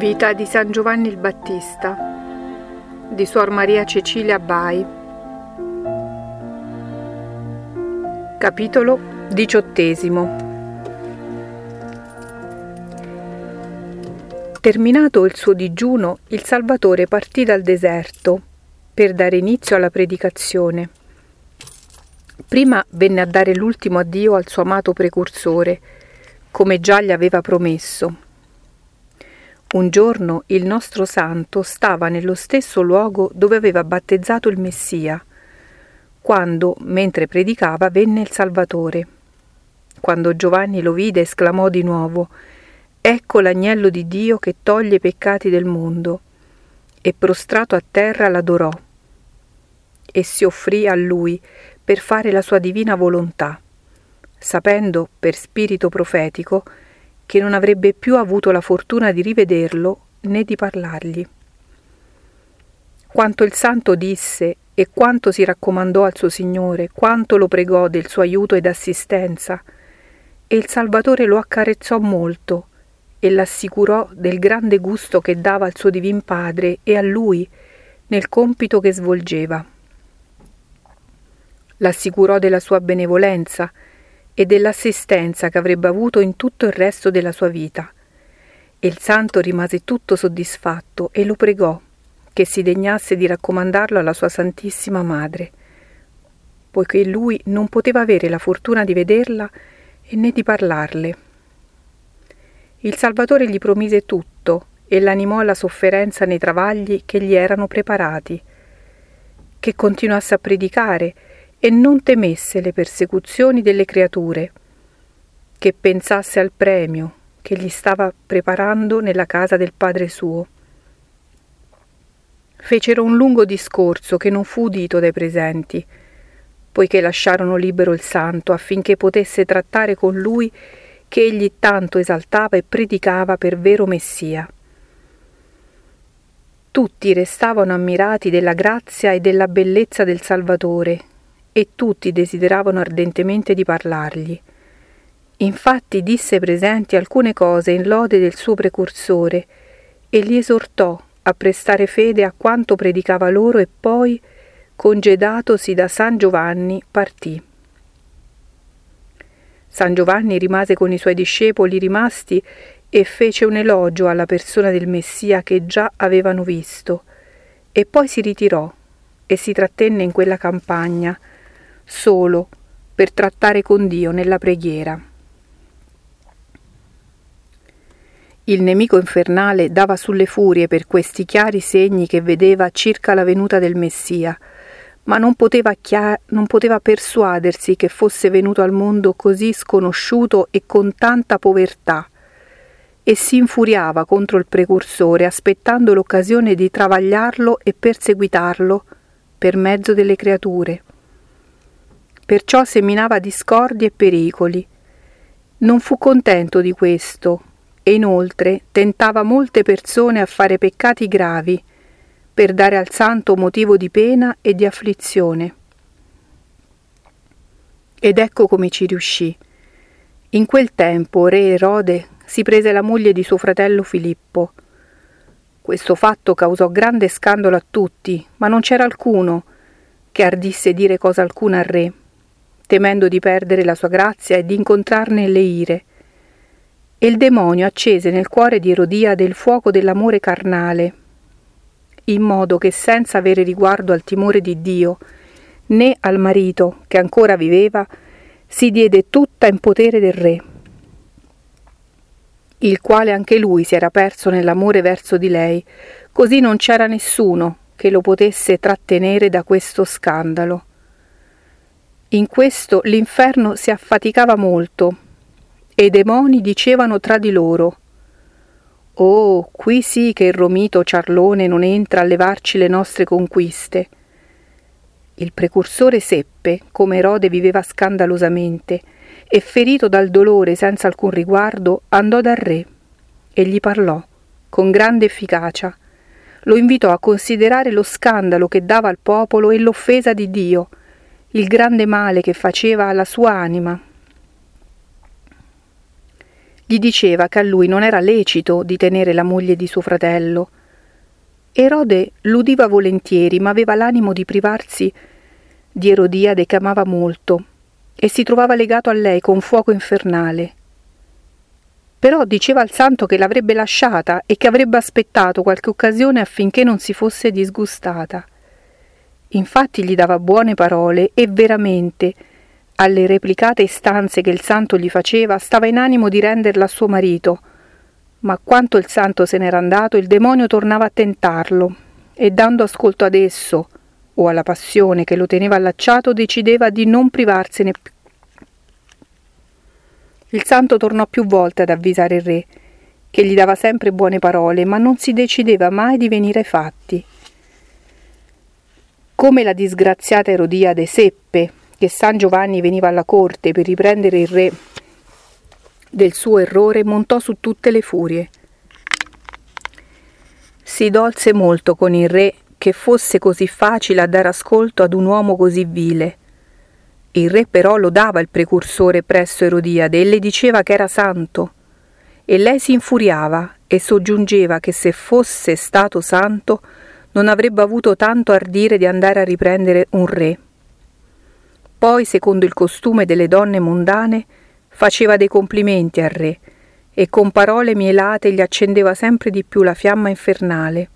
Vita di San Giovanni il Battista di Suor Maria Cecilia Bai Capitolo diciottesimo Terminato il suo digiuno, il Salvatore partì dal deserto per dare inizio alla predicazione. Prima venne a dare l'ultimo addio al suo amato precursore, come già gli aveva promesso. Un giorno il nostro santo stava nello stesso luogo dove aveva battezzato il Messia, quando, mentre predicava, venne il Salvatore. Quando Giovanni lo vide, esclamò di nuovo Ecco l'agnello di Dio che toglie i peccati del mondo. E prostrato a terra l'adorò e si offrì a lui per fare la sua divina volontà, sapendo per spirito profetico che non avrebbe più avuto la fortuna di rivederlo né di parlargli. Quanto il santo disse e quanto si raccomandò al suo Signore, quanto lo pregò del suo aiuto ed assistenza, e il Salvatore lo accarezzò molto e l'assicurò del grande gusto che dava al suo divin Padre e a lui nel compito che svolgeva. L'assicurò della sua benevolenza e dell'assistenza che avrebbe avuto in tutto il resto della sua vita. E il santo rimase tutto soddisfatto e lo pregò che si degnasse di raccomandarlo alla sua Santissima Madre, poiché lui non poteva avere la fortuna di vederla e né di parlarle. Il Salvatore gli promise tutto e l'animò alla sofferenza nei travagli che gli erano preparati, che continuasse a predicare e non temesse le persecuzioni delle creature, che pensasse al premio che gli stava preparando nella casa del Padre suo. Fecero un lungo discorso che non fu udito dai presenti, poiché lasciarono libero il santo affinché potesse trattare con lui che egli tanto esaltava e predicava per vero Messia. Tutti restavano ammirati della grazia e della bellezza del Salvatore, e tutti desideravano ardentemente di parlargli. Infatti disse presenti alcune cose in lode del suo precursore e li esortò a prestare fede a quanto predicava loro e poi, congedatosi da San Giovanni, partì. San Giovanni rimase con i suoi discepoli rimasti e fece un elogio alla persona del Messia che già avevano visto, e poi si ritirò e si trattenne in quella campagna, solo per trattare con Dio nella preghiera. Il nemico infernale dava sulle furie per questi chiari segni che vedeva circa la venuta del Messia, ma non poteva, chia- non poteva persuadersi che fosse venuto al mondo così sconosciuto e con tanta povertà, e si infuriava contro il precursore aspettando l'occasione di travagliarlo e perseguitarlo per mezzo delle creature. Perciò seminava discordi e pericoli. Non fu contento di questo e inoltre tentava molte persone a fare peccati gravi per dare al santo motivo di pena e di afflizione. Ed ecco come ci riuscì. In quel tempo re Erode si prese la moglie di suo fratello Filippo. Questo fatto causò grande scandalo a tutti, ma non c'era alcuno che ardisse dire cosa alcuna al re, temendo di perdere la sua grazia e di incontrarne le ire. E il demonio accese nel cuore di Erodiade il fuoco dell'amore carnale in modo che senza avere riguardo al timore di Dio, né al marito che ancora viveva, si diede tutta in potere del re, il quale anche lui si era perso nell'amore verso di lei, così non c'era nessuno che lo potesse trattenere da questo scandalo. In questo l'inferno si affaticava molto, e i demoni dicevano tra di loro Oh, qui sì che il romito ciarlone non entra a levarci le nostre conquiste. Il precursore seppe come Erode viveva scandalosamente e ferito dal dolore senza alcun riguardo andò dal re e gli parlò con grande efficacia. Lo invitò a considerare lo scandalo che dava al popolo e l'offesa di Dio, il grande male che faceva alla sua anima gli diceva che a lui non era lecito di tenere la moglie di suo fratello. Erode l'udiva volentieri, ma aveva l'animo di privarsi di Erodiade che amava molto e si trovava legato a lei con fuoco infernale. Però diceva al santo che l'avrebbe lasciata e che avrebbe aspettato qualche occasione affinché non si fosse disgustata. Infatti gli dava buone parole e veramente alle replicate istanze che il santo gli faceva, stava in animo di renderla a suo marito. Ma quanto il santo se n'era andato, il demonio tornava a tentarlo, e dando ascolto ad esso, o alla passione che lo teneva allacciato, decideva di non privarsene più. Il santo tornò più volte ad avvisare il re, che gli dava sempre buone parole, ma non si decideva mai di venire ai fatti. Come la disgraziata Erodiade seppe che San Giovanni veniva alla corte per riprendere il re del suo errore, montò su tutte le furie. Si dolse molto con il re che fosse così facile a dare ascolto ad un uomo così vile. Il re però lodava il precursore presso Erodiade e le diceva che era santo. E lei si infuriava e soggiungeva che se fosse stato santo non avrebbe avuto tanto ardire di andare a riprendere un re. Poi, secondo il costume delle donne mondane, faceva dei complimenti al re e con parole mielate gli accendeva sempre di più la fiamma infernale.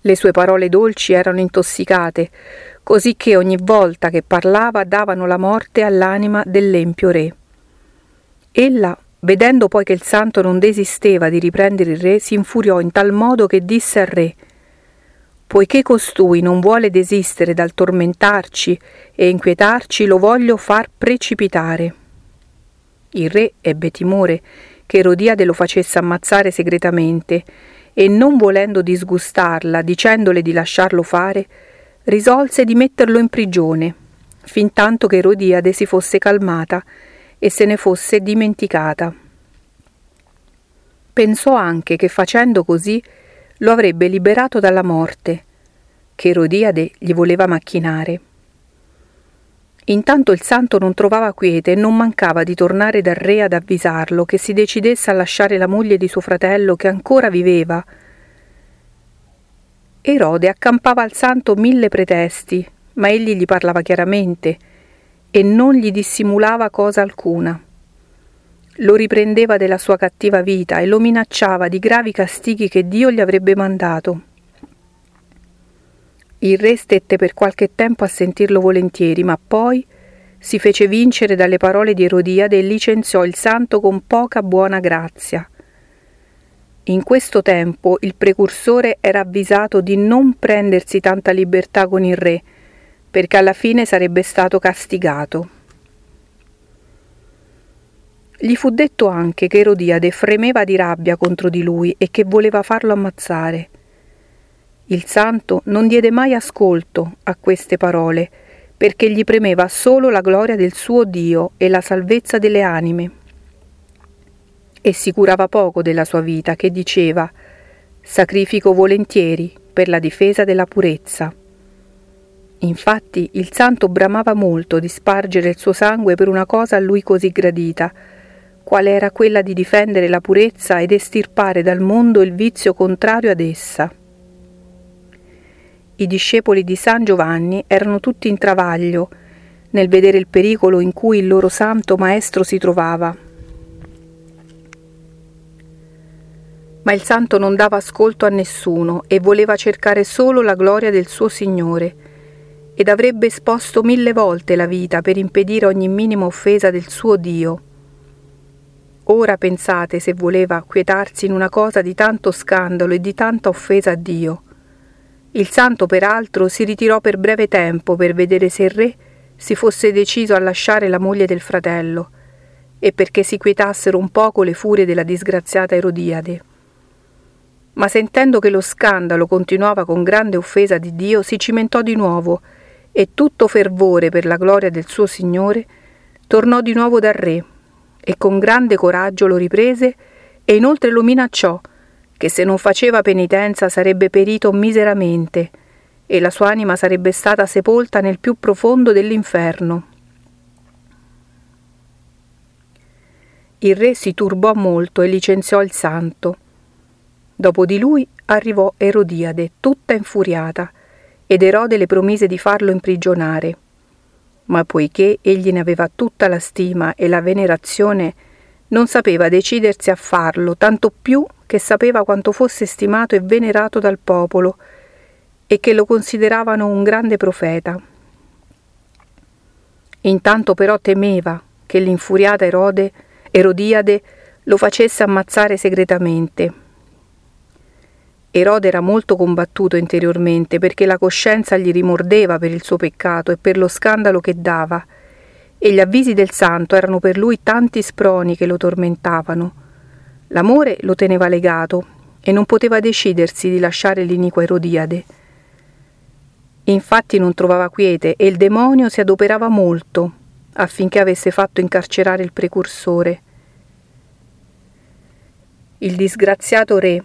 Le sue parole dolci erano intossicate, così che ogni volta che parlava davano la morte all'anima dell'empio re. Ella, vedendo poi che il santo non desisteva di riprendere il re, si infuriò in tal modo che disse al re Poiché costui non vuole desistere dal tormentarci e inquietarci, lo voglio far precipitare. Il re ebbe timore che Erodiade lo facesse ammazzare segretamente e non volendo disgustarla, dicendole di lasciarlo fare, risolse di metterlo in prigione, fin tanto che Erodiade si fosse calmata e se ne fosse dimenticata. Pensò anche che facendo così lo avrebbe liberato dalla morte, che Erodiade gli voleva macchinare. Intanto il santo non trovava quiete e non mancava di tornare dal re ad avvisarlo che si decidesse a lasciare la moglie di suo fratello che ancora viveva. Erode accampava al santo mille pretesti, ma egli gli parlava chiaramente e non gli dissimulava cosa alcuna lo riprendeva della sua cattiva vita e lo minacciava di gravi castighi che Dio gli avrebbe mandato. Il re stette per qualche tempo a sentirlo volentieri, ma poi si fece vincere dalle parole di Erodiade e licenziò il santo con poca buona grazia. In questo tempo il precursore era avvisato di non prendersi tanta libertà con il re, perché alla fine sarebbe stato castigato. Gli fu detto anche che Erodiade fremeva di rabbia contro di lui e che voleva farlo ammazzare. Il santo non diede mai ascolto a queste parole, perché gli premeva solo la gloria del suo Dio e la salvezza delle anime. E si curava poco della sua vita, che diceva sacrifico volentieri per la difesa della purezza. Infatti il santo bramava molto di spargere il suo sangue per una cosa a lui così gradita, quale era quella di difendere la purezza ed estirpare dal mondo il vizio contrario ad essa. I discepoli di San Giovanni erano tutti in travaglio nel vedere il pericolo in cui il loro santo maestro si trovava. Ma il santo non dava ascolto a nessuno e voleva cercare solo la gloria del suo Signore, ed avrebbe esposto mille volte la vita per impedire ogni minima offesa del suo Dio Ora pensate se voleva quietarsi in una cosa di tanto scandalo e di tanta offesa a Dio. Il santo, peraltro, si ritirò per breve tempo per vedere se il re si fosse deciso a lasciare la moglie del fratello e perché si quietassero un poco le furie della disgraziata Erodiade. Ma sentendo che lo scandalo continuava con grande offesa di Dio, si cimentò di nuovo e tutto fervore per la gloria del suo Signore tornò di nuovo dal re e con grande coraggio lo riprese e inoltre lo minacciò che se non faceva penitenza sarebbe perito miseramente e la sua anima sarebbe stata sepolta nel più profondo dell'inferno. il re si turbò molto e licenziò il santo. Dopo di lui arrivò Erodiade, tutta infuriata, ed Erode le promise di farlo imprigionare. Ma poiché egli ne aveva tutta la stima e la venerazione, non sapeva decidersi a farlo, tanto più che sapeva quanto fosse stimato e venerato dal popolo e che lo consideravano un grande profeta. Intanto però temeva che l'infuriata Erode Erodiade lo facesse ammazzare segretamente. Erode era molto combattuto interiormente perché la coscienza gli rimordeva per il suo peccato e per lo scandalo che dava, e gli avvisi del santo erano per lui tanti sproni che lo tormentavano. L'amore lo teneva legato e non poteva decidersi di lasciare l'iniqua Erodiade. Infatti non trovava quiete e il demonio si adoperava molto affinché avesse fatto incarcerare il precursore. Il disgraziato re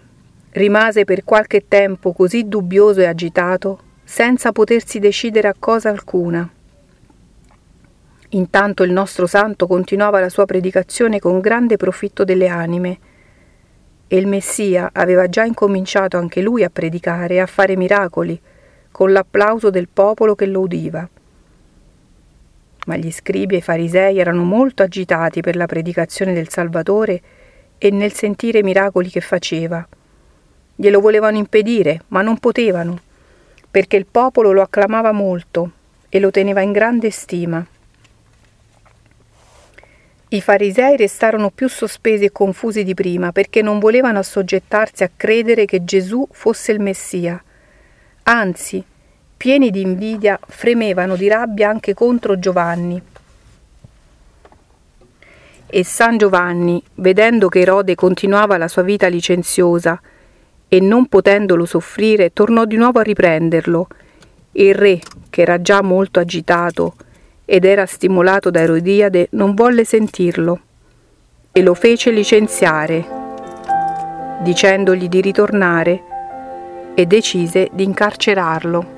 rimase per qualche tempo così dubbioso e agitato, senza potersi decidere a cosa alcuna. Intanto il nostro santo continuava la sua predicazione con grande profitto delle anime, e il Messia aveva già incominciato anche lui a predicare e a fare miracoli, con l'applauso del popolo che lo udiva ma gli scribi e i farisei erano molto agitati per la predicazione del Salvatore e nel sentire i miracoli che faceva. Glielo volevano impedire, ma non potevano, perché il popolo lo acclamava molto e lo teneva in grande stima. I farisei restarono più sospesi e confusi di prima perché non volevano assoggettarsi a credere che Gesù fosse il Messia. Anzi, pieni di invidia, fremevano di rabbia anche contro Giovanni. E San Giovanni, vedendo che Erode continuava la sua vita licenziosa e non potendolo soffrire, tornò di nuovo a riprenderlo. Il re, che era già molto agitato ed era stimolato da Erodiade, non volle sentirlo e lo fece licenziare, dicendogli di ritornare e decise di incarcerarlo.